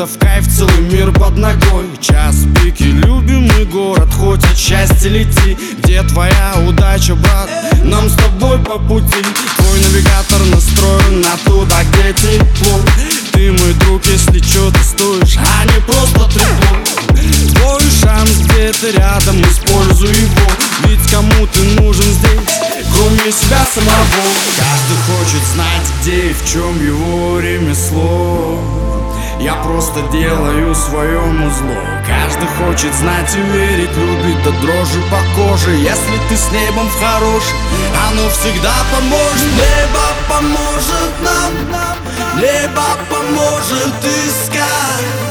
это в кайф целый мир под ногой. Час пики, любимый город, хоть от счастья лети. Где твоя удача, брат? Нам с тобой по пути. Твой навигатор настроен на туда, где тепло. Ты мой друг, если что, ты стоишь, а не просто трепло. Твой шанс где-то рядом, используй его. Ведь кому ты нужен здесь, кроме себя самого. Каждый хочет знать, где и в чем его ремесло. Я просто делаю своему зло Каждый хочет знать и верить, любит до дрожи по коже. Если ты с небом в хорош, оно всегда поможет. Небо поможет нам, небо поможет искать.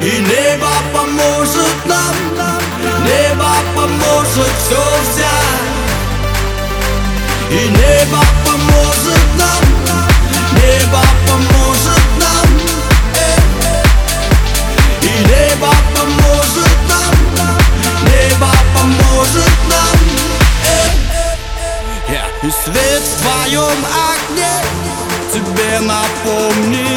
И небо поможет нам, небо поможет И свет в твоем окне тебе напомнит